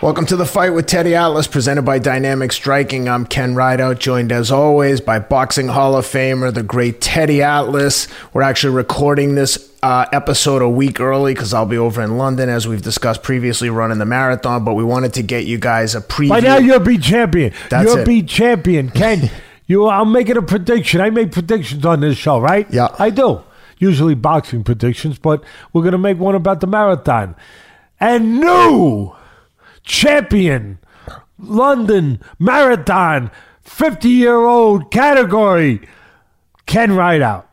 Welcome to the fight with Teddy Atlas, presented by Dynamic Striking. I'm Ken Rideout, joined as always by Boxing Hall of Famer, the great Teddy Atlas. We're actually recording this uh, episode a week early because I'll be over in London, as we've discussed previously, running the marathon. But we wanted to get you guys a preview. By now, you're a beat champion. That's you're a it. beat champion, Ken. you, I'm making a prediction. I make predictions on this show, right? Yeah. I do. Usually boxing predictions, but we're gonna make one about the marathon. And new champion, London Marathon, 50 year old category, Ken Rideout.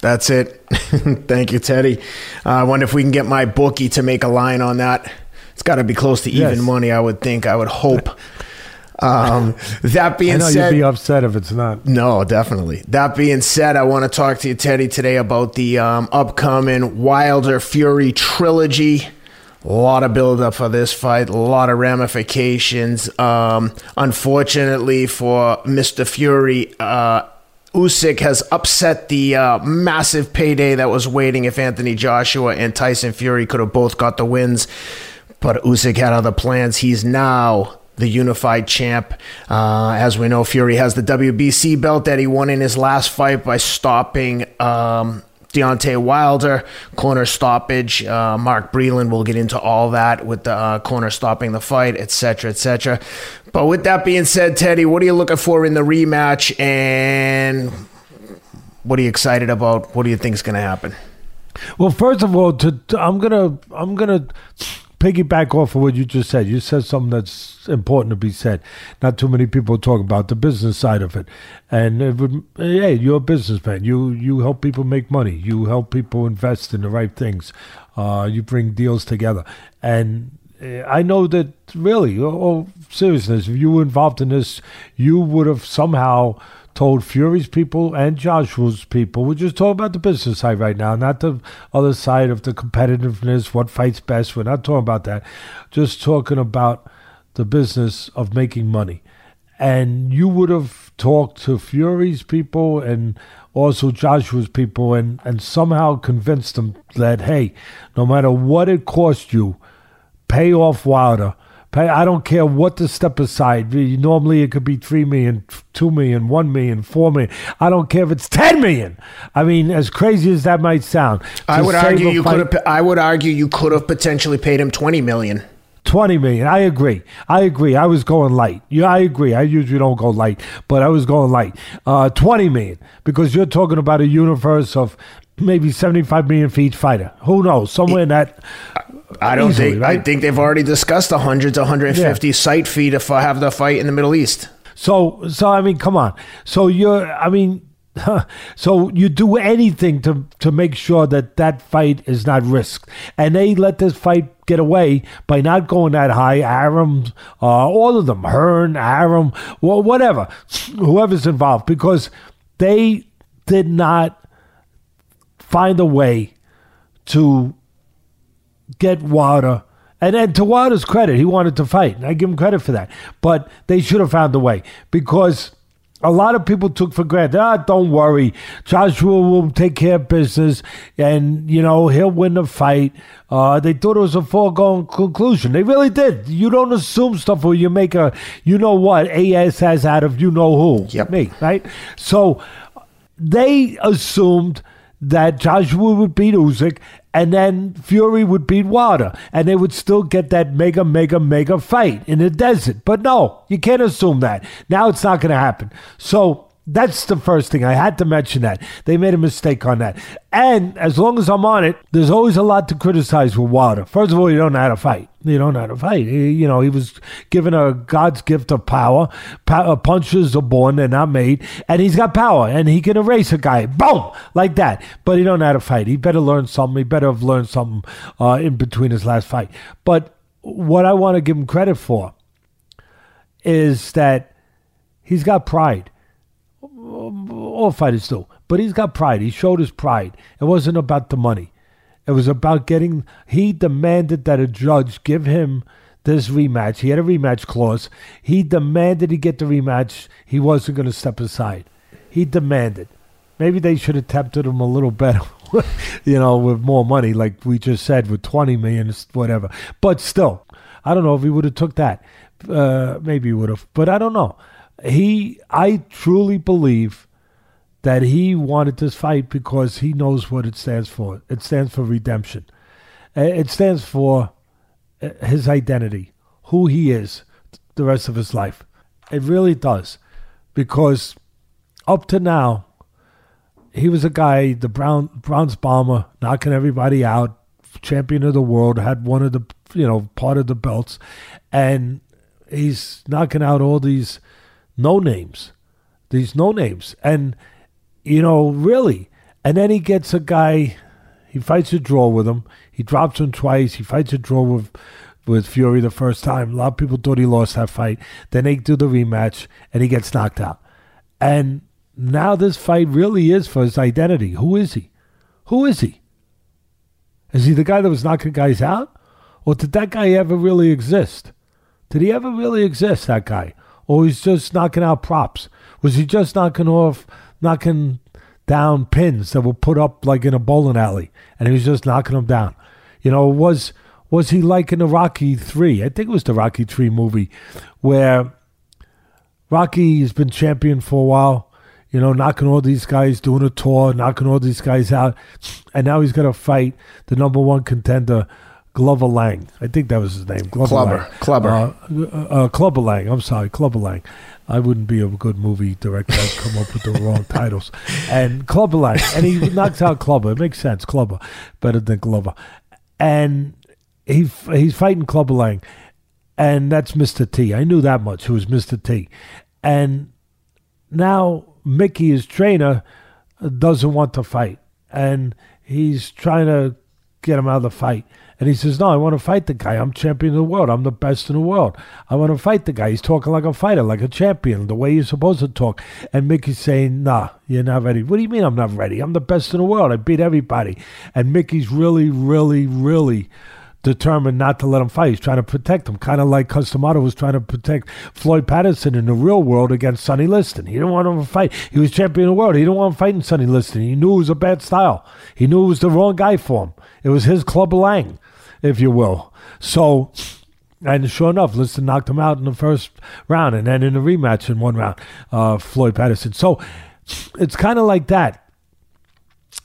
That's it. Thank you, Teddy. Uh, I wonder if we can get my bookie to make a line on that. It's got to be close to even Yes. money, I would think. I would hope. Um, that I being know said, you'd be upset if it's not. No, definitely. That being said, I want to talk to you, Teddy, today about the um, upcoming Wilder Fury trilogy. A lot of buildup for this fight, a lot of ramifications. Um, unfortunately for Mr. Fury, uh, Usyk has upset the uh, massive payday that was waiting if Anthony Joshua and Tyson Fury could have both got the wins. But Usyk had other plans. He's now the unified champ. Uh, as we know, Fury has the WBC belt that he won in his last fight by stopping um, Deontay Wilder. Corner stoppage. Uh, Mark Breland will get into all that with the uh, corner stopping the fight, etc., etc. But with that being said, Teddy, what are you looking for in the rematch? And what are you excited about? What do you think is going to happen? Well, first of all, to, to- I'm gonna I'm gonna piggyback off of what you just said. You said something that's important to be said. Not too many people talk about the business side of it. And it would, hey, you're a businessman. You you help people make money. You help people invest in the right things. Uh, you bring deals together. And uh, I know that really, all all seriousness, if you were involved in this, you would have somehow told Fury's people and Joshua's people. We're just talking about the business side right now, not the other side of the competitiveness, what fights best. We're not talking about that. Just talking about the business of making money. And you would have talked to Fury's people and also Joshua's people and, and somehow convinced them that, hey, no matter what it cost you, pay off Wilder. Pay, I don't care what to step aside. Normally it could be three million, two million, one million, four million. I don't care if it's ten million. I mean, as crazy as that might sound, I would argue you could have. I would argue you could have potentially paid him twenty million. 20 million. I agree. I agree. I was going light. Yeah, I agree. I usually don't go light, but I was going light. Uh, 20 million because you're talking about a universe of maybe 75 million for each fighter. Who knows? Somewhere in that. I don't Easily, think. I think they've already discussed the hundred to hundred and fifty site fee to f- have the fight in the Middle East. So, so I mean, come on. So you're, I mean, so you do anything to to make sure that that fight is not risked, and they let this fight get away by not going that high. Arum, uh, all of them, Hearn, Arum, well, whatever, whoever's involved, because they did not find a way to get Wilder. And, and to Wilder's credit, he wanted to fight. And I give him credit for that. But they should have found a way because a lot of people took for granted, ah, don't worry. Joshua will take care of business and, you know, he'll win the fight. Uh, they thought it was a foregone conclusion. They really did. You don't assume stuff or you make a, you know what, AS has out of you know who. Yep. Me, right? So they assumed that Joshua would beat Usyk and then Fury would beat Wilder and they would still get that mega, mega, mega fight in the desert. But no, you can't assume that. Now it's not going to happen. So that's the first thing. I had to mention that. They made a mistake on that. And as long as I'm on it, there's always a lot to criticize with Wilder. First of all, you don't know how to fight. You don't know how to fight. He- You know, he was given a God's gift of power. Uh, punches are born, they're not made. And he's got power, and he can erase a guy. Boom! Like that. But he don't know how to fight. He better learn something. He better have learned something uh, in between his last fight. But what I want to give him credit for is that he's got pride all fighters do. But he's got pride. He showed his pride. It wasn't about the money. It was about getting. He demanded that a judge give him this rematch. He had a rematch clause. He demanded he get the rematch. He wasn't going to step aside. He demanded. Maybe they should have tempted him a little better, you know, with more money, like we just said, with twenty million, whatever. But still, I don't know if he would have took that. Uh, maybe he would have, but I don't know. He, I truly believe that he wanted this fight because he knows what it stands for. It stands for redemption. Uh, it stands for uh, his identity, who he is, the rest of his life. It really does, because up to now, he was a guy, the brown bronze bomber, knocking everybody out, champion of the world, had one of the you know part of the belts, and he's knocking out all these no names, these no names, and you know really, and then he gets a guy, he fights a draw with him, he drops him twice, he fights a draw with with Fury the first time. A lot of people thought he lost that fight. Then they do the rematch, and he gets knocked out, and now this fight really is for his identity. Who is he? Who is he? Is he the guy that was knocking guys out? Or did that guy ever really exist? Did he ever really exist, that guy? Or he's just knocking out props? Was he just knocking off, knocking down pins that were put up like in a bowling alley and he was just knocking them down? You know, was was he like in the Rocky 3? I think it was the Rocky 3 movie where Rocky has been champion for a while you know, knocking all these guys, doing a tour, knocking all these guys out. And now he's got to fight the number one contender, Glover Lang. I think that was his name. Glover Clubber. Lang. Clubber. Uh, uh, Clubber Lang. I'm sorry, Clubber Lang. I wouldn't be a good movie director. I'd come up with the wrong titles. And Clubber Lang. And he knocks out Clubber. It makes sense. Clubber. Better than Glover. And he he's fighting Clubber Lang. And that's Mr. T. I knew that much. Who was Mr. T. And now Mickey, his trainer, doesn't want to fight. And he's trying to get him out of the fight. And he says, No, I want to fight the guy. I'm champion of the world. I'm the best in the world. I want to fight the guy. He's talking like a fighter, like a champion, the way you're supposed to talk. And Mickey's saying, Nah, you're not ready. What do you mean I'm not ready? I'm the best in the world. I beat everybody. And Mickey's really, really, really determined not to let him fight. He's trying to protect him, kind of like Cus D'Amato was trying to protect Floyd Patterson in the real world against Sonny Liston. He didn't want him to fight. He was champion of the world. He didn't want him fighting Sonny Liston. He knew it was a bad style. He knew it was the wrong guy for him. It was his Club Lang, if you will. So, and sure enough, Liston knocked him out in the first round, and then in the rematch in one round, uh, Floyd Patterson. So, it's kind of like that.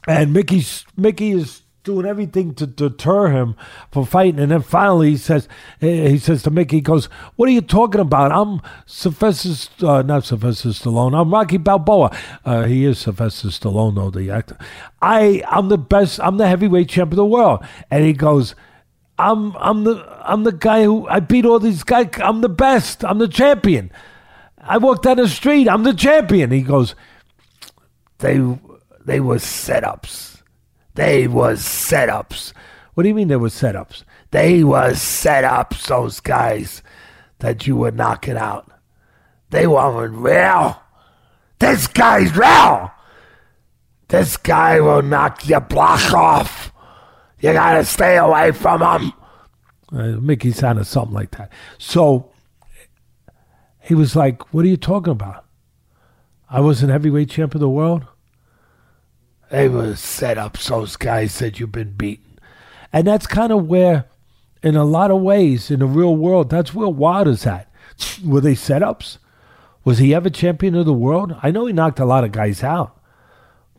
And Mickey's Mickey is doing everything to deter him from fighting. And then finally, he says, he says to Mickey, he goes, "What are you talking about? I'm Sylvester, uh, not Sylvester Stallone. I'm Rocky Balboa. Uh, he is Sylvester Stallone, though the actor. I, I'm the best. I'm the heavyweight champion of the world." And he goes. I'm I'm the I'm the guy who I beat all these guys. I'm the best. I'm the champion. I walked down the street. I'm the champion. He goes, they they were setups. They was setups. What do you mean they was setups? They was setups, those guys that you were knocking out. They weren't real. This guy's real. This guy will knock your block off. You gotta stay away from him. Uh, Mickey sounded something like that. So he was like, What are you talking about? I was an heavyweight champion of the world. They were set up. Those guys said you've been beaten. And that's kind of where, in a lot of ways, in the real world, that's where Wilder's at. Were they setups? Was he ever champion of the world? I know he knocked a lot of guys out,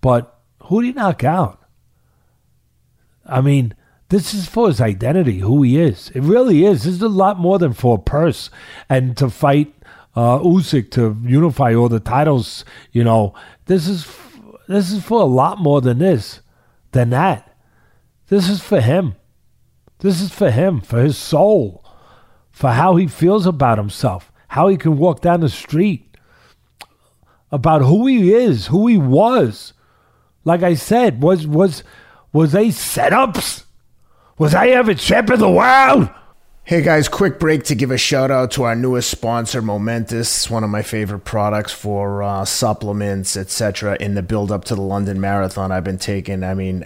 but who did he knock out? I mean, this is for his identity, who he is. It really is. This is a lot more than for a purse and to fight uh, Usyk to unify all the titles. You know, this is this is for a lot more than this, than that. This is for him. This is for him, for his soul, for how he feels about himself, how he can walk down the street, about who he is, who he was. Like I said, was was was they setups? Was I ever champ of the world? Hey guys, quick break to give a shout out to our newest sponsor, Momentous, one of my favorite products for uh, supplements, etc. In the build up to the London Marathon, I've been taking. I mean,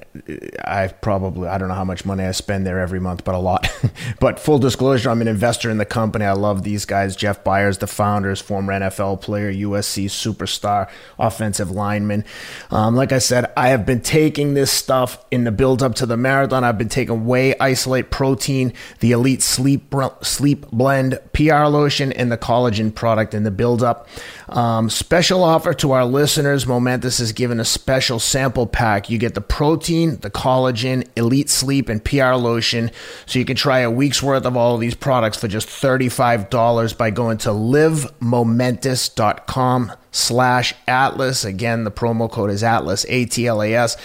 I've probably I don't know how much money I spend there every month, but a lot. but full disclosure, I'm an investor in the company. I love these guys. Jeff Byers, the founders, former NFL player, USC superstar, offensive lineman. Um, like I said, I have been taking this stuff in the build up to the marathon. I've been taking Whey Isolate Protein, the Elite Sleep Sleep Sleep Blend PR lotion and the collagen product in the build up. Um, special offer to our listeners Momentous is giving a special sample pack. You get the protein, the collagen, Elite Sleep, and PR lotion. So you can try a week's worth of all of these products for just $35 by going to livemomentous.com slash atlas again the promo code is atlas a-t-l-a-s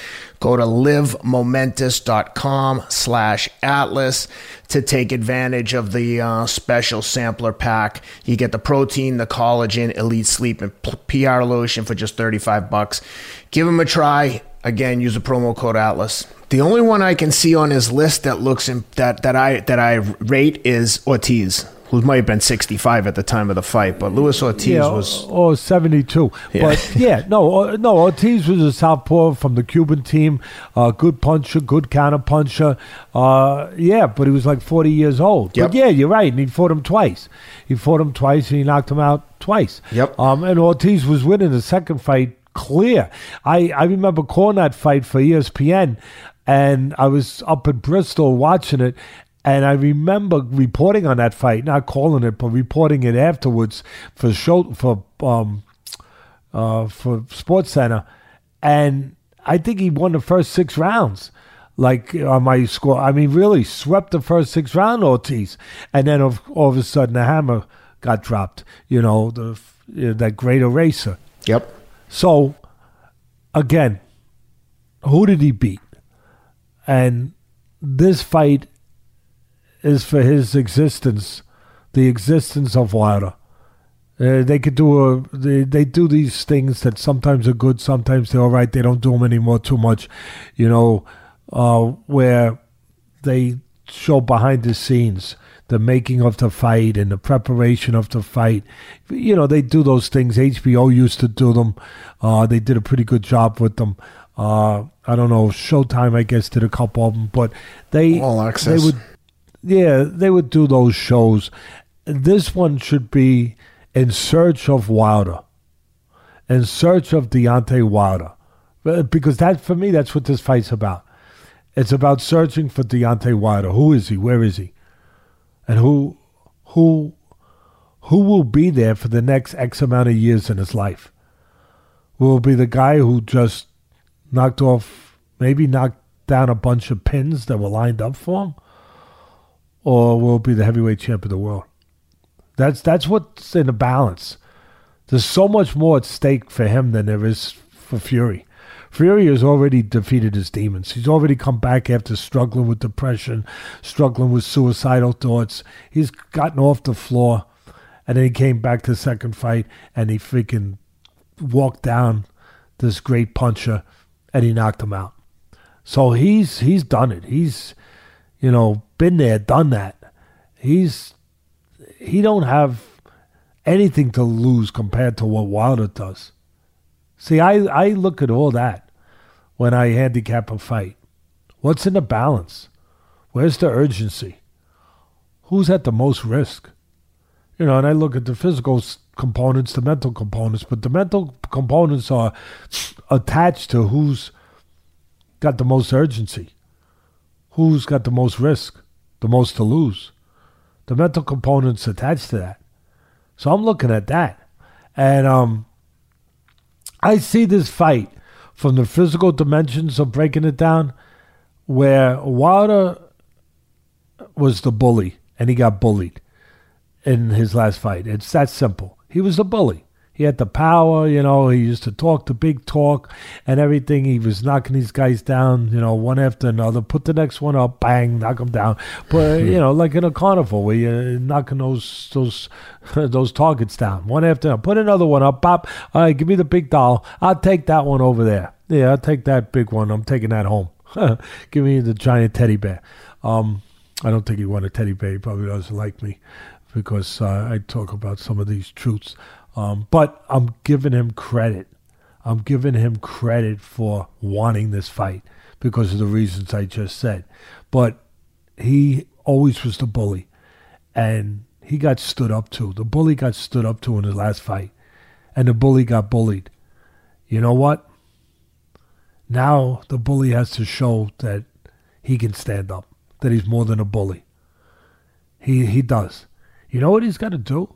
go to livemomentous.com slash atlas to take advantage of the uh, special sampler pack. You get the protein the collagen elite sleep and pr lotion for just 35 bucks. Give them a try. Again use the promo code atlas. The only one i can see on his list that looks in, that that i that i rate is ortiz who might have been 65 at the time of the fight, but Luis Ortiz yeah, was or 72. Yeah. But yeah, no, uh, no, Ortiz was a southpaw from the Cuban team, uh, good puncher, good counter puncher. Uh, yeah, but he was like 40 years old. Yep. But yeah, you're right, and he fought him twice. He fought him twice, and he knocked him out twice. Yep. Um, and Ortiz was winning the second fight clear. I I remember calling that fight for ESPN and I was up in Bristol watching it, and I remember reporting on that fight, not calling it, but reporting it afterwards for show for um uh for Sports Center, and I think he won the first six rounds. Like on my score, I mean, really swept the first six round Ortiz, and then of, all of a sudden the hammer got dropped. You know, the you know, that great eraser. Yep. So, again, who did he beat? And this fight is for his existence, the existence of Wilder. Uh, they could do a they, they do these things that sometimes are good, sometimes they're all right. They don't do them anymore too much, you know, uh, where they show behind the scenes the making of the fight and the preparation of the fight. You know, they do those things. HBO used to do them. Uh, they did a pretty good job with them. Uh, I don't know. Showtime, I guess, did a couple of them, but they all access. They would yeah, they would do those shows. This one should be in search of Wilder, in search of Deontay Wilder, uh, because that for me that's what this fight's about. It's about searching for Deontay Wilder. Who is he? Where is he? And who, who, who will be there for the next X amount of years in his life? Will be the guy who just knocked off, maybe knocked down a bunch of pins that were lined up for him? Or will be the heavyweight champ of the world. That's that's what's in the balance. There's so much more at stake for him than there is for Fury. Fury has already defeated his demons. He's already come back after struggling with depression, struggling with suicidal thoughts. He's gotten off the floor, and then he came back to the second fight, and he freaking walked down this great puncher, and he knocked him out. So he's he's done it. He's you know, been there, done that. He's he don't have anything to lose compared to what Wilder does. See, I, I look at all that when I handicap a fight. What's in the balance? Where's the urgency? Who's at the most risk? You know, and I look at the physical components, the mental components, but the mental components are attached to who's got the most urgency who's got the most risk, the most to lose. The mental component's attached to that. So I'm looking at that. And um, I see this fight from the physical dimensions of breaking it down, where Wilder was the bully and he got bullied in his last fight. It's that simple. He was the bully. He had the power, you know. He used to talk the big talk and everything. He was knocking these guys down, you know, one after another. Put the next one up, bang, knock them down. But you know, like in a carnival where you're knocking those those those targets down one after another. Put another one up, pop. All right, give me the big doll. I'll take that one over there. Yeah, I'll take that big one. I'm taking that home. give me the giant teddy bear. Um, I don't think he wanted a teddy bear. He probably doesn't like me because uh, I talk about some of these truths. Um, but I'm giving him credit. I'm giving him credit for wanting this fight because of the reasons I just said. But he always was the bully. And he got stood up to. The bully got stood up to in his last fight. And the bully got bullied. You know what? Now the bully has to show that he can stand up, that he's more than a bully. He he does. You know what he's got to do?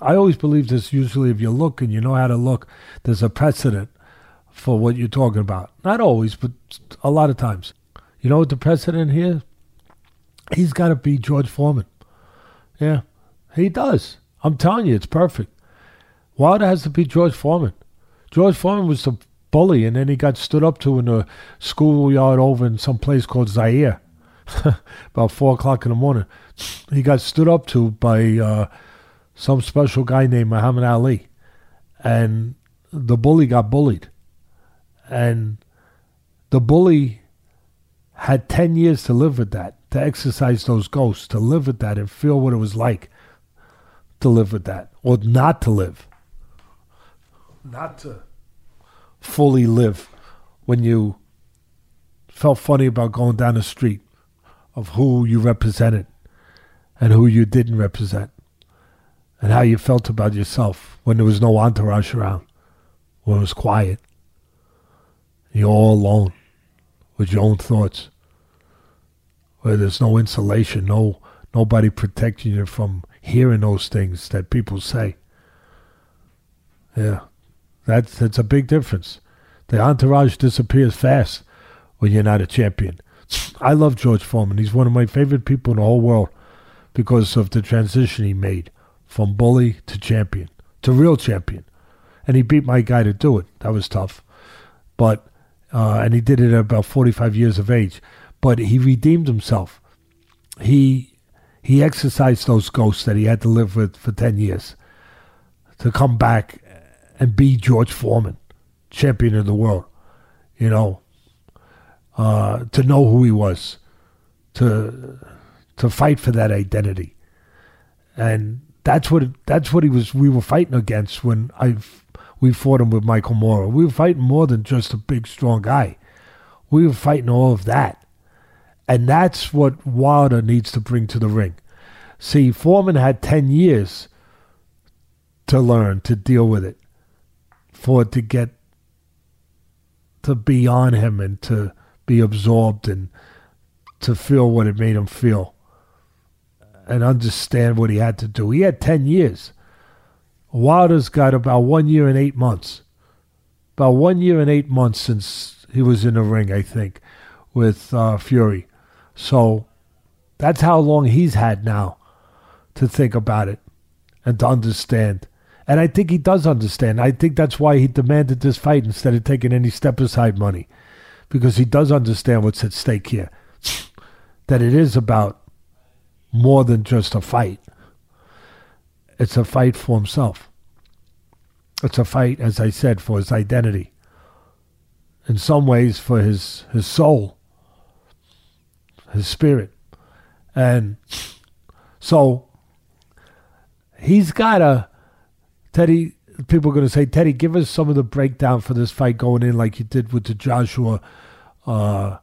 I always believe this. Usually, if you look and you know how to look, there's a precedent for what you're talking about. Not always, but a lot of times. You know what the precedent here? He's got to be George Foreman. Yeah, he does. I'm telling you, it's perfect. Wilder has to be George Foreman. George Foreman was the bully, and then he got stood up to in a schoolyard over in some place called Zaire, about four o'clock in the morning. He got stood up to by uh, some special guy named Muhammad Ali, and the bully got bullied, and the bully had ten years to live with that, to exercise those ghosts, to live with that, and feel what it was like to live with that, or not to live, not to fully live when you felt funny about going down the street of who you represented and who you didn't represent and how you felt about yourself when there was no entourage around, when it was quiet. You're all alone with your own thoughts, where there's no insulation, no nobody protecting you from hearing those things that people say. Yeah, that's that's a big difference. The entourage disappears fast when you're not a champion. I love George Foreman. He's one of my favorite people in the whole world because of the transition he made from bully to champion to real champion. And he beat my guy to do it. That was tough. But uh, and he did it at about 45 years of age. But he redeemed himself. He he exercised those ghosts that he had to live with for 10 years to come back and be George Foreman, champion of the world. You know, uh, to know who he was, to to fight for that identity, and that's what that's what he was. We were fighting against when I we fought him with Michael Moorer. We were fighting more than just a big strong guy. We were fighting all of that, and that's what Wilder needs to bring to the ring. See, Foreman had ten years to learn to deal with it, for it to get to be on him and to be absorbed and to feel what it made him feel and understand what he had to do. He had 10 years. Wilder's got about one year and eight months. About one year and eight months since he was in the ring, I think, with uh, Fury. So that's how long he's had now to think about it and to understand. And I think he does understand. I think that's why he demanded this fight instead of taking any step aside money. Because he does understand what's at stake here. that it is about more than just a fight. It's a fight for himself. It's a fight, as I said, for his identity. In some ways, for his, his soul, his spirit. And so he's got a. Teddy, people are going to say, Teddy, give us some of the breakdown for this fight going in like you did with the Joshua uh,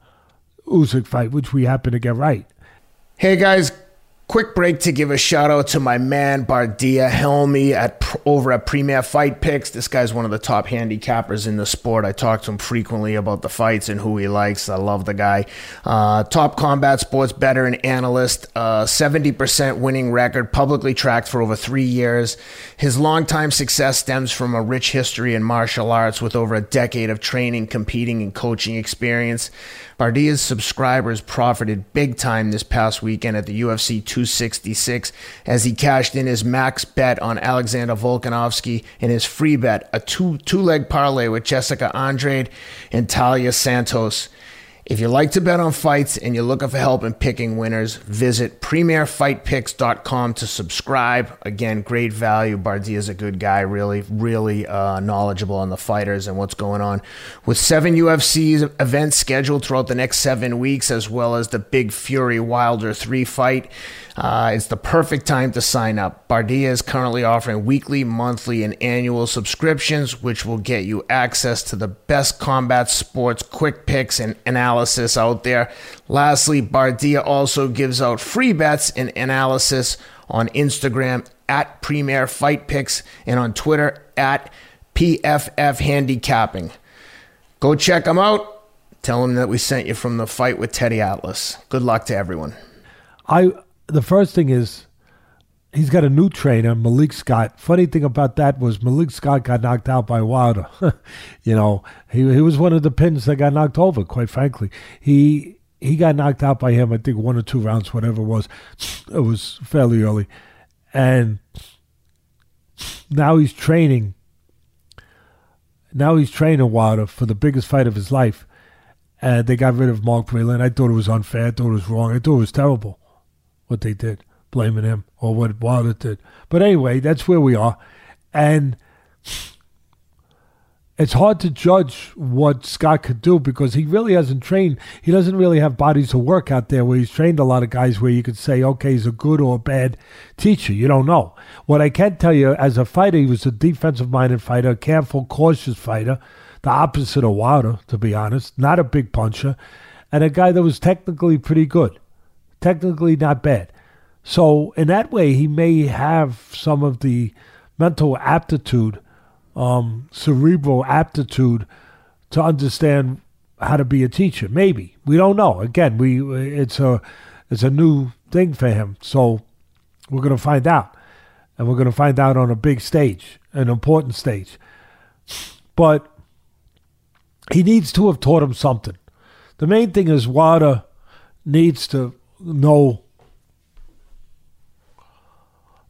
Usyk fight, which we happen to get right. Hey guys, Quick break to give a shout out to my man Bardia Helmy at over at Premier Fight Picks. This guy's one of the top handicappers in the sport. I talk to him frequently about the fights and who he likes. I love the guy. Uh, top combat sports veteran analyst, uh, 70% winning record, publicly tracked for over three years. His longtime success stems from a rich history in martial arts with over a decade of training, competing, and coaching experience. Bardia's subscribers profited big time this past weekend at the UFC 266 as he cashed in his max bet on Alexander Volkanovski and his free bet, a two two leg parlay with Jessica Andrade and Taila Santos. If you like to bet on fights and you're looking for help in picking winners, visit premierfightpicks.com to subscribe. Again, great value. Bardia is a good guy, really, really uh, knowledgeable on the fighters and what's going on. With seven UFC events scheduled throughout the next seven weeks, as well as the big Fury Wilder 3 fight, uh, it's the perfect time to sign up. Bardia is currently offering weekly, monthly, and annual subscriptions, which will get you access to the best combat sports quick picks and analysis out there. Lastly, Bardia also gives out free bets and analysis on Instagram at Premier Fight Picks and on Twitter at PFF Handicapping. Go check them out. Tell them that we sent you from the fight with Teddy Atlas. Good luck to everyone. I the first thing is he's got a new trainer, Malik Scott. Funny thing about that was Malik Scott got knocked out by Wilder. you know, he he was one of the pins that got knocked over. Quite frankly, he he got knocked out by him. I think one or two rounds, whatever it was. It was fairly early, and now he's training. Now he's training Wilder for the biggest fight of his life. And they got rid of Mark Breland. I thought it was unfair. I thought it was wrong. I thought it was terrible what they did blaming him or what Wilder did. But anyway, that's where we are. And it's hard to judge what Scott could do because he really hasn't trained. He doesn't really have bodies to work out there where he's trained a lot of guys where you could say, okay, he's a good or a bad teacher. You don't know. What I can tell you as a fighter, he was a defensive minded fighter, a careful, cautious fighter, the opposite of Wilder, to be honest, not a big puncher, and a guy that was technically pretty good, technically not bad. So in that way, he may have some of the mental aptitude, um, cerebral aptitude to understand how to be a teacher. Maybe we don't know. Again, we it's a it's a new thing for him. So we're going to find out, and we're going to find out on a big stage, an important stage. But he needs to have taught him something. The main thing is Wilder needs to know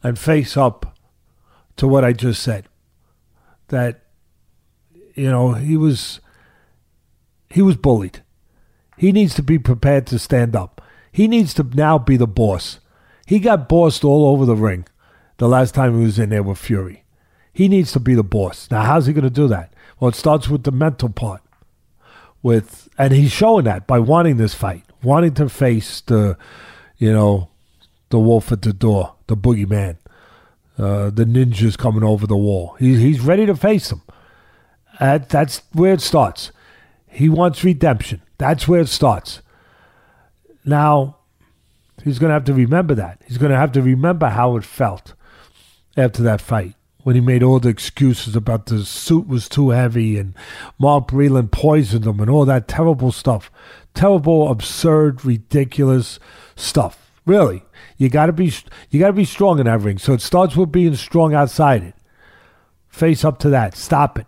and face up to what I just said. That you know, he was he was bullied. He needs to be prepared to stand up. He needs to now be the boss. He got bossed all over the ring the last time he was in there with Fury. He needs to be the boss. Now, how's he going to do that? Well, it starts with the mental part. With and he's showing that by wanting this fight, wanting to face the, you know, the wolf at the door, the boogeyman, uh, the ninjas coming over the wall. He, he's ready to face them. Uh, that's where it starts. He wants redemption. That's where it starts. Now, he's going to have to remember that. He's going to have to remember how it felt after that fight when he made all the excuses about the suit was too heavy and Mark Breland poisoned him and all that terrible stuff. Terrible, absurd, ridiculous stuff. Really, you got to be you got to be strong in that ring. So it starts with being strong outside it. Face up to that. Stop it.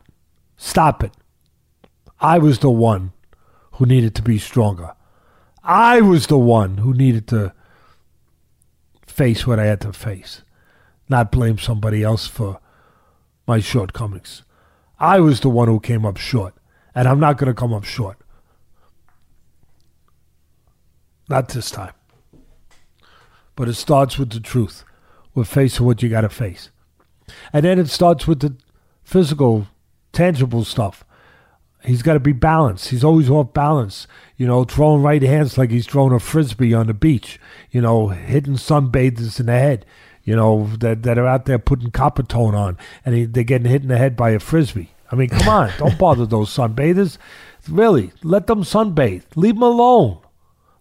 Stop it. I was the one who needed to be stronger. I was the one who needed to face what I had to face, not blame somebody else for my shortcomings. I was the one who came up short, and I'm not going to come up short. Not this time. But it starts with the truth, with facing what you got to face. And then it starts with the physical, tangible stuff. He's got to be balanced. He's always off balance. You know, throwing right hands like he's throwing a frisbee on the beach. You know, hitting sunbathers in the head. You know, that, that are out there putting Coppertone on and he, they're getting hit in the head by a frisbee. I mean, come on, don't bother those sunbathers. Really, let them sunbathe. Leave them alone.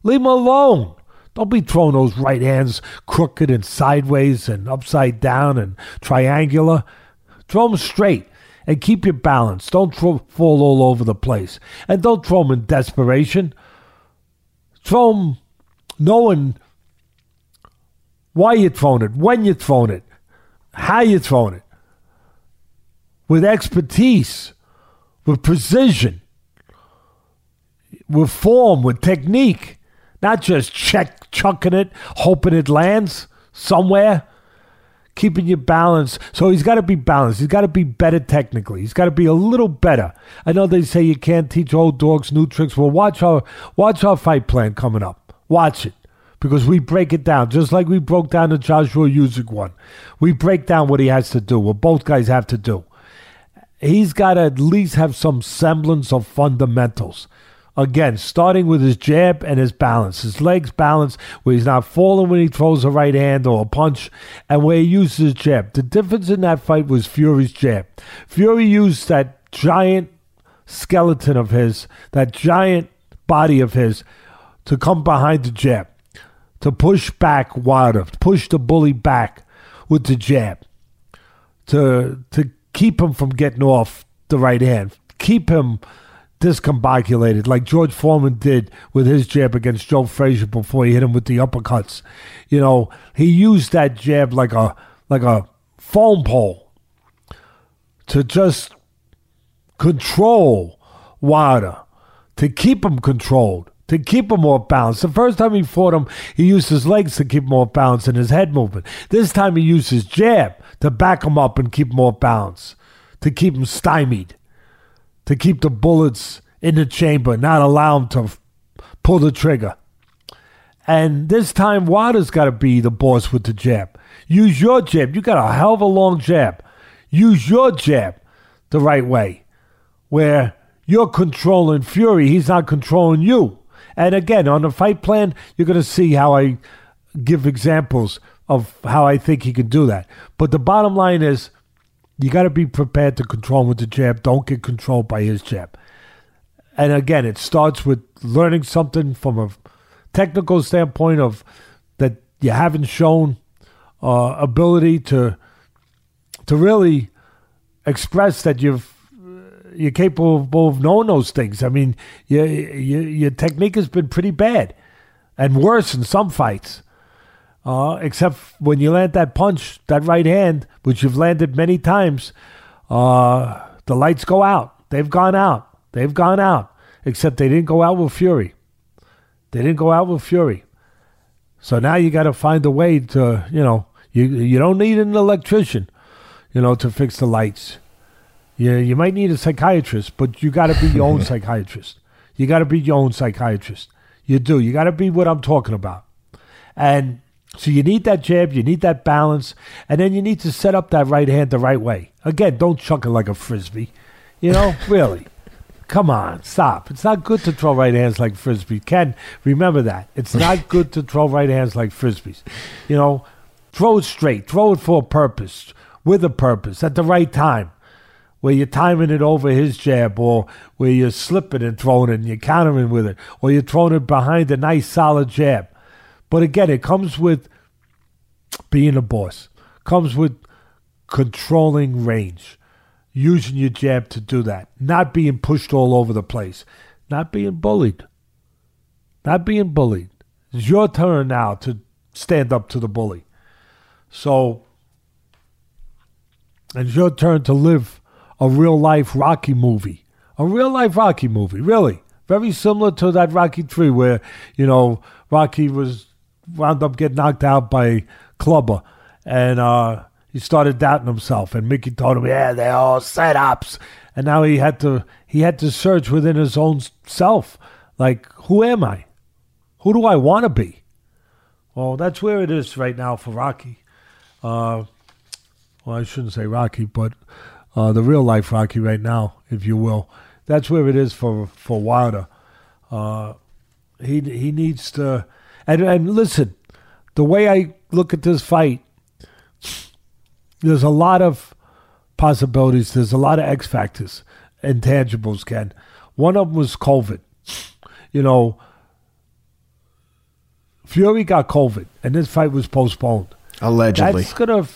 Leave them alone. Don't be throwing those right hands crooked and sideways and upside down and triangular. Throw them straight and keep your balance. Don't throw, fall all over the place. And don't throw them in desperation. Throw them knowing why you're throwing it, when you're throwing it, how you're throwing it. With expertise, with precision, with form, with technique. Not just check chucking it, hoping it lands somewhere. Keeping your balance. So he's got to be balanced. He's got to be better technically. He's got to be a little better. I know they say you can't teach old dogs new tricks. Well, watch our watch our fight plan coming up. Watch it because we break it down just like we broke down the Joshua Usyk one. We break down what he has to do, what both guys have to do. He's got to at least have some semblance of fundamentals. Again, starting with his jab and his balance, his legs balance, where he's not falling when he throws a right hand or a punch, and where he uses his jab. The difference in that fight was Fury's jab. Fury used that giant skeleton of his, that giant body of his, to come behind the jab, to push back Wilder, to push the bully back with the jab, to to keep him from getting off the right hand, keep him discombobulated like George Foreman did with his jab against Joe Frazier before he hit him with the uppercuts. You know, he used that jab like a like a phone pole to just control Wilder, to keep him controlled, to keep him off balance. The first time he fought him, he used his legs to keep him off balance and his head movement. This time he used his jab to back him up and keep him off balance, to keep him stymied to keep the bullets in the chamber, not allow him to f- pull the trigger. And this time, Wilder's got to be the boss with the jab. Use your jab. You got a hell of a long jab. Use your jab the right way, where you're controlling Fury. He's not controlling you. And again, on the fight plan, you're going to see how I give examples of how I think he can do that. But the bottom line is you got to be prepared to control with the jab. Don't get controlled by his jab. And again, it starts with learning something from a technical standpoint of that you haven't shown uh, ability to to really express that you've you're capable of knowing those things. I mean, your, your, your technique has been pretty bad and worse in some fights. Uh, except when you land that punch, that right hand, which you've landed many times, uh, the lights go out. They've gone out. They've gone out. Except they didn't go out with Fury. They didn't go out with Fury. So now you got to find a way to, you know, you you don't need an electrician, you know, to fix the lights. You you might need a psychiatrist, but you got to be your own psychiatrist. You got to be your own psychiatrist. You do. You got to be what I'm talking about. And so you need that jab, you need that balance, and then you need to set up that right hand the right way. Again, don't chuck it like a frisbee. You know, really. Come on, stop. It's not good to throw right hands like frisbee. Ken, remember that. It's not good to throw right hands like frisbees. You know, throw it straight. Throw it for a purpose, with a purpose, at the right time. Where you're timing it over his jab, or where you're slipping and throwing it and you're countering with it, or you're throwing it behind a nice solid jab. But again, it comes with being a boss, comes with controlling range, using your jab to do that, not being pushed all over the place, not being bullied. Not being bullied. It's your turn now to stand up to the bully. So, it's your turn to live a real life Rocky movie. A real life Rocky movie, really. Very similar to that Rocky 3 where, you know, Rocky was wound up getting knocked out by Clubber, and uh, he started doubting himself. And Mickey told him, "Yeah, they're all setups." And now he had to he had to search within his own self, like, who am I? Who do I want to be? Well, that's where it is right now for Rocky. Uh, well, I shouldn't say Rocky, but uh, the real life Rocky right now, if you will. That's where it is for for Wilder. Uh, he he needs to and, and listen, the way I look at this fight, there's a lot of possibilities. There's a lot of X factors, intangibles, Ken. One of them was COVID. You know, Fury got COVID, and this fight was postponed. Allegedly. That's gonna,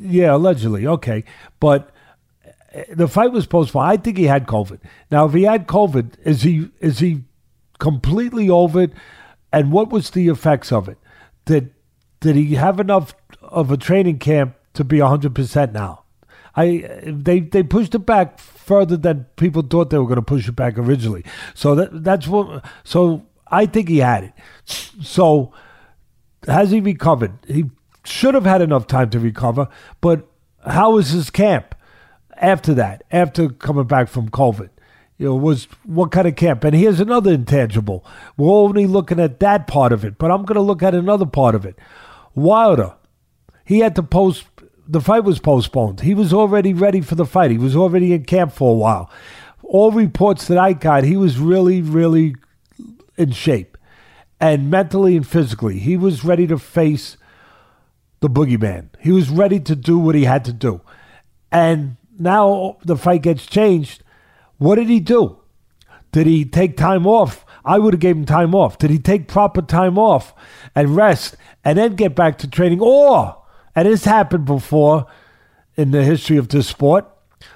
yeah, allegedly. Okay, but eh, the fight was postponed. I think he had COVID. Now, if he had COVID, is he is he completely over it? And what was the effects of it? Did did he have enough of a training camp to be hundred percent now? I they they pushed it back further than people thought they were going to push it back originally. So that that's what. So I think he had it. So has he recovered? He should have had enough time to recover. But how was his camp after that? After coming back from COVID? You know, was what kind of camp. And here's another intangible. We're only looking at that part of it, but I'm going to look at another part of it. Wilder, he had to post. The fight was postponed. He was already ready for the fight. He was already in camp for a while. All reports that I got, he was really, really in shape, and mentally and physically, he was ready to face the boogeyman. He was ready to do what he had to do, and now the fight gets changed what did he do? Did he take time off? I would have gave him time off. Did he take proper time off and rest and then get back to training? Or, and this happened before in the history of this sport,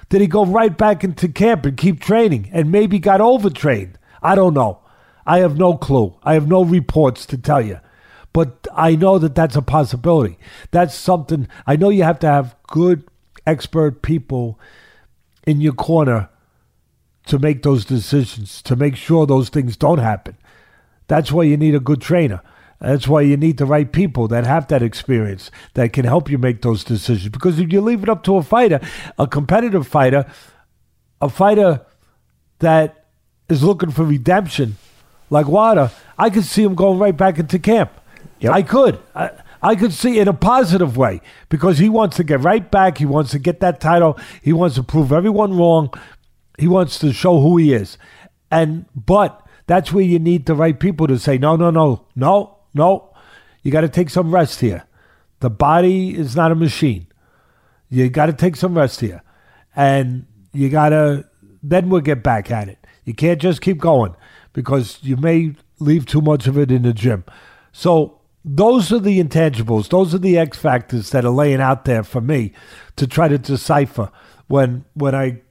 Did he go right back into camp and keep training and maybe got overtrained? I don't know. I have no clue. I have no reports to tell you. But I know that that's a possibility. That's something. I know you have to have good, expert people in your corner to make those decisions, to make sure those things don't happen. That's why you need a good trainer. That's why you need the right people that have that experience that can help you make those decisions. Because if you leave it up to a fighter, a competitive fighter, a fighter that is looking for redemption, like Wilder, I could see him going right back into camp. Yep. I could. I, I could see in a positive way because he wants to get right back. He wants to get that title. He wants to prove everyone wrong. He wants to show who he is. And but that's where you need the right people to say, no, no, no, no, no. You got to take some rest here. The body is not a machine. You got to take some rest here. And you got to, then we'll get back at it. You can't just keep going because you may leave too much of it in the gym. So those are the intangibles. Those are the X factors that are laying out there for me to try to decipher when when I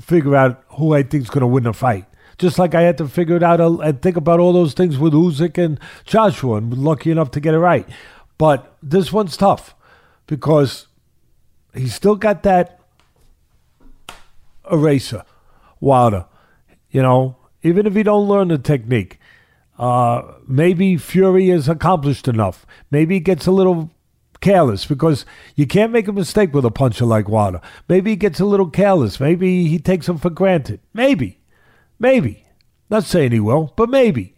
figure out who I think is going to win the fight. Just like I had to figure it out and think about all those things with Usyk and Joshua, and lucky enough to get it right. But this one's tough because he's still got that eraser, Wilder. You know, even if he don't learn the technique, uh, maybe Fury is accomplished enough. Maybe he gets a little careless because you can't make a mistake with a puncher like Wilder. Maybe he gets a little careless. Maybe he takes him for granted. Maybe. Maybe. Not saying he will, but maybe.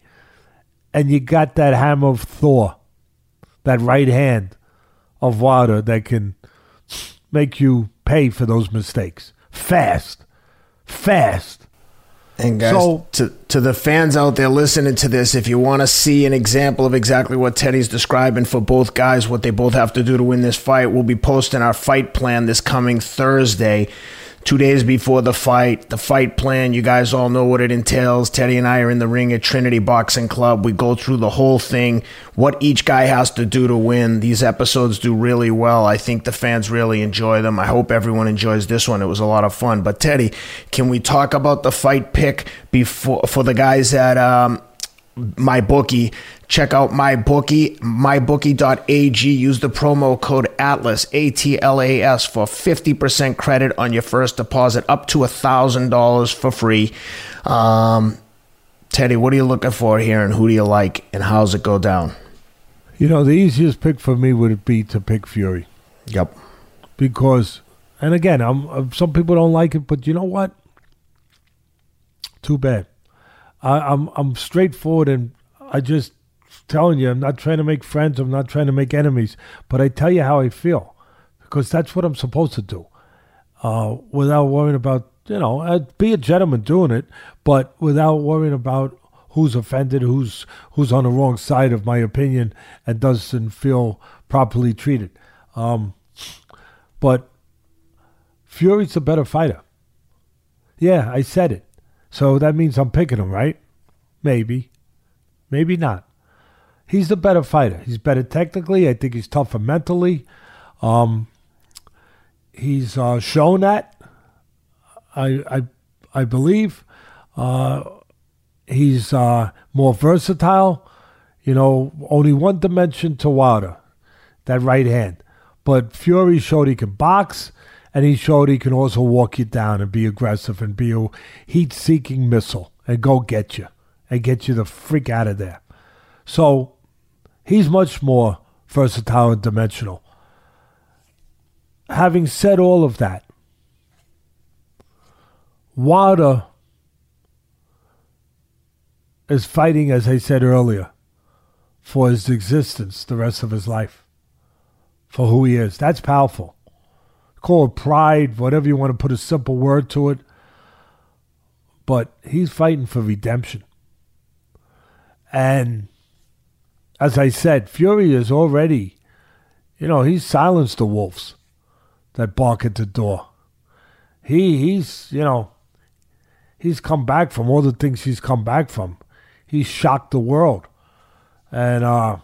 And you got that hammer of Thor, that right hand of Wilder that can make you pay for those mistakes. Fast. Fast. And guys, so, to to the fans out there listening to this, if you want to see an example of exactly what Teddy's describing for both guys, what they both have to do to win this fight, we'll be posting our fight plan this coming Thursday two days before the fight. The fight plan, you guys all know what it entails. Teddy and I are in the ring at Trinity Boxing Club. We go through the whole thing, what each guy has to do to win. These episodes do really well. I think the fans really enjoy them. I hope everyone enjoys this one. It was a lot of fun. But Teddy, can we talk about the fight pick before for the guys at um, MyBookie. Check out MyBookie mybookie.ag use the promo code atlas a-t-l-a-s for 50% credit on your first deposit up to a thousand dollars for free. Um, teddy what are you looking for here and who do you like and how's it go down? You know the easiest pick for me would be to pick fury. Yep. Because and again I'm, some people don't like it but you know what? Too bad I, I'm I'm straightforward and I just telling you I'm not trying to make friends. I'm not trying to make enemies, but I tell you how I feel because that's what I'm supposed to do, uh, without worrying about you know I'd be a gentleman doing it, but without worrying about who's offended, who's who's on the wrong side of my opinion and doesn't feel properly treated. Um, but Fury's a better fighter. Yeah, I said it. So that means I'm picking him, right? Maybe. Maybe not. He's the better fighter. He's better technically. I think he's tougher mentally. Um, he's uh, shown that. I I I believe. Uh, he's uh, more versatile. You know, only one dimension to Wilder, that right hand. But Fury showed he can box and he showed he can also walk you down and be aggressive and be a heat seeking missile and go get you and get you the freak out of there. So he's much more versatile and dimensional. Having said all of that, Wilder is fighting, as I said earlier, for his existence the rest of his life, for who he is. That's powerful call it pride, whatever you want to put a simple word to it. But he's fighting for redemption. And as I said, Fury is already, you know, he's silenced the wolves that bark at the door. He he's, you know, he's come back from all the things he's come back from. He's shocked the world. And uh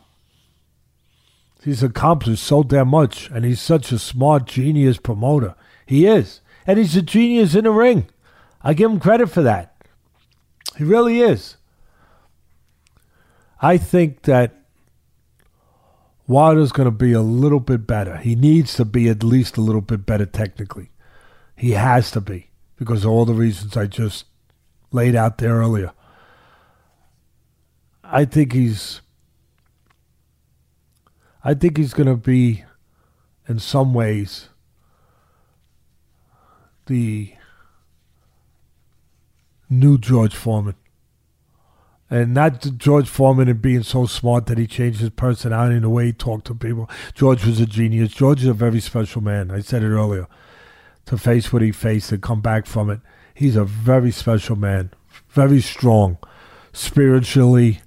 He's accomplished so damn much, and he's such a smart, genius promoter. He is. And he's a genius in the ring. I give him credit for that. He really is. I think that Wilder's going to be a little bit better. He needs to be at least a little bit better technically. He has to be because of all the reasons I just laid out there earlier. I think he's I think he's going to be in some ways the new George Foreman. And not George Foreman and being so smart that he changed his personality and the way he talked to people. George was a genius. George is a very special man. I said it earlier. To face what he faced and come back from it. He's a very special man. Very strong. Spiritually,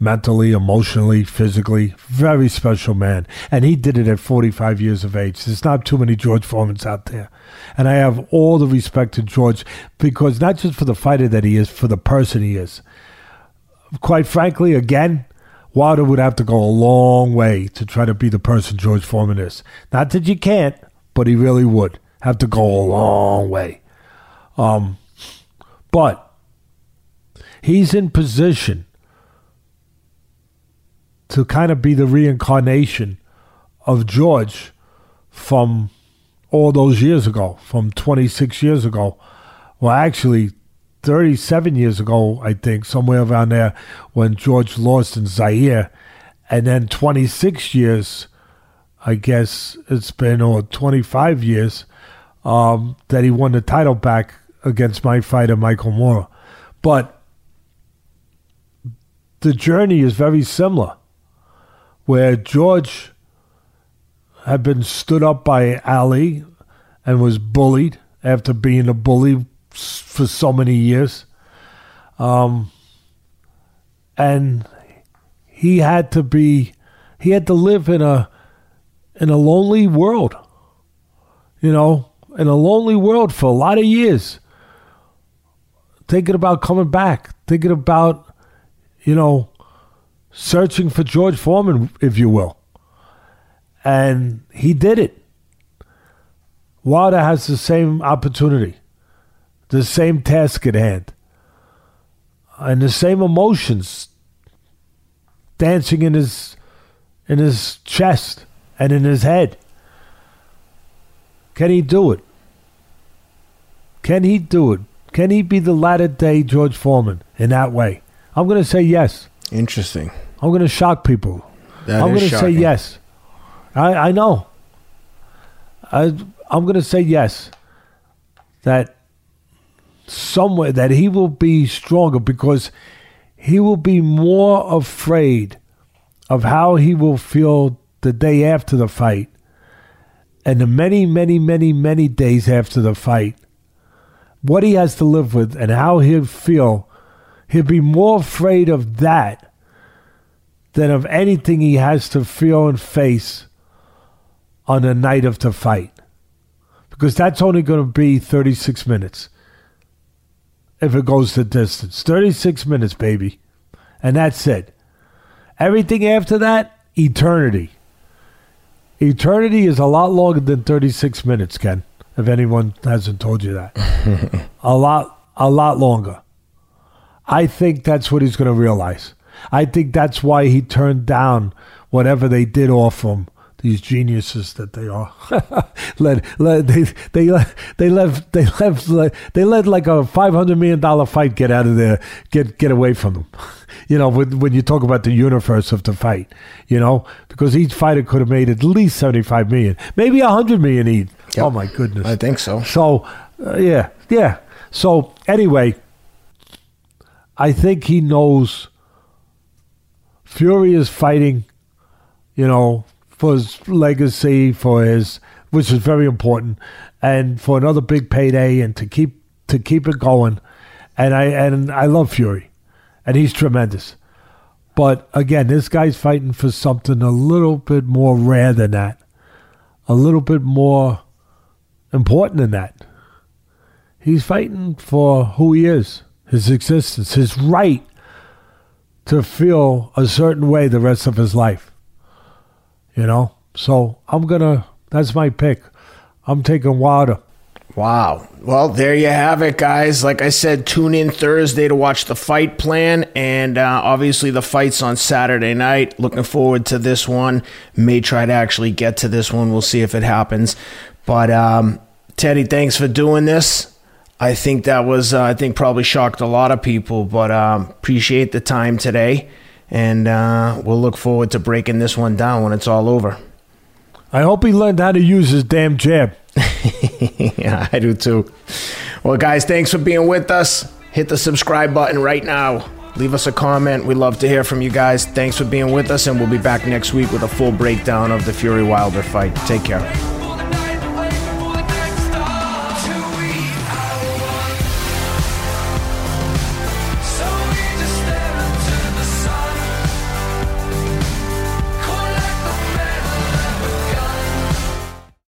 mentally, emotionally, physically. Very special man. And he did it at 45 years of age. There's not too many George Foremans out there. And I have all the respect to George because not just for the fighter that he is, for the person he is. Quite frankly, again, Wilder would have to go a long way to try to be the person George Foreman is. Not that you can't, but he really would have to go a long way. Um, but he's in position to kind of be the reincarnation of George from all those years ago, from 26 years ago. Well, actually, 37 years ago, I think, somewhere around there, when George lost in Zaire. And then 26 years, I guess it's been, or 25 years, um, that he won the title back against my fighter, Michael Moorer. But the journey is very similar, where George had been stood up by Ali and was bullied after being a bully for so many years. Um, and he had to be, he had to live in a, in a lonely world, you know, in a lonely world for a lot of years. Thinking about coming back, thinking about, you know, searching for George Foreman, if you will. And he did it. Wilder has the same opportunity, the same task at hand, and the same emotions dancing in his in his chest and in his head. Can he do it? Can he do it? Can he be the latter day George Foreman in that way? I'm going to say yes. Interesting. I'm going to shock people. That I'm going to say yes. I, I know. I, I'm going to say yes. That somewhere that he will be stronger because he will be more afraid of how he will feel the day after the fight and the many, many, many, many days after the fight. What he has to live with and how he'll feel. He'll be more afraid of that than of anything he has to feel and face on the night of the fight. Because that's only going to be 36 minutes if it goes the distance. 36 minutes, baby. And that's it. Everything after that, eternity. Eternity is a lot longer than 36 minutes, Ken, if anyone hasn't told you that. a lot, a lot longer. I think that's what he's going to realize. I think that's why he turned down whatever they did offer him. These geniuses that they are, let, let they they they left they left they let like a five hundred million dollar fight get out of there, get get away from them. You know, when, when you talk about the universe of the fight, you know, because each fighter could have made at least seventy five million, maybe a hundred million each. Yep. Oh my goodness! I think so. So, uh, yeah, yeah. So, anyway, I think he knows Fury is fighting, you know, for his legacy, for his, which is very important, and for another big payday, and to keep to keep it going. And I and I love Fury, and he's tremendous. But again, this guy's fighting for something a little bit more rare than that, a little bit more important than that. He's fighting for who he is, his existence, his right to feel a certain way the rest of his life. You know? So I'm going to, that's my pick. I'm taking Wilder. Wow. Well, there you have it, guys. Like I said, tune in Thursday to watch the fight plan. And uh, obviously, the fight's on Saturday night. Looking forward to this one. May try to actually get to this one. We'll see if it happens. But, um, Teddy, thanks for doing this. I think that was, uh, I think, probably shocked a lot of people, but um, appreciate the time today. And uh, we'll look forward to breaking this one down when it's all over. I hope he learned how to use his damn jab. yeah, I do too. Well, guys, thanks for being with us. Hit the subscribe button right now. Leave us a comment. We'd love to hear from you guys. Thanks for being with us, and we'll be back next week with a full breakdown of the Fury Wilder fight. Take care.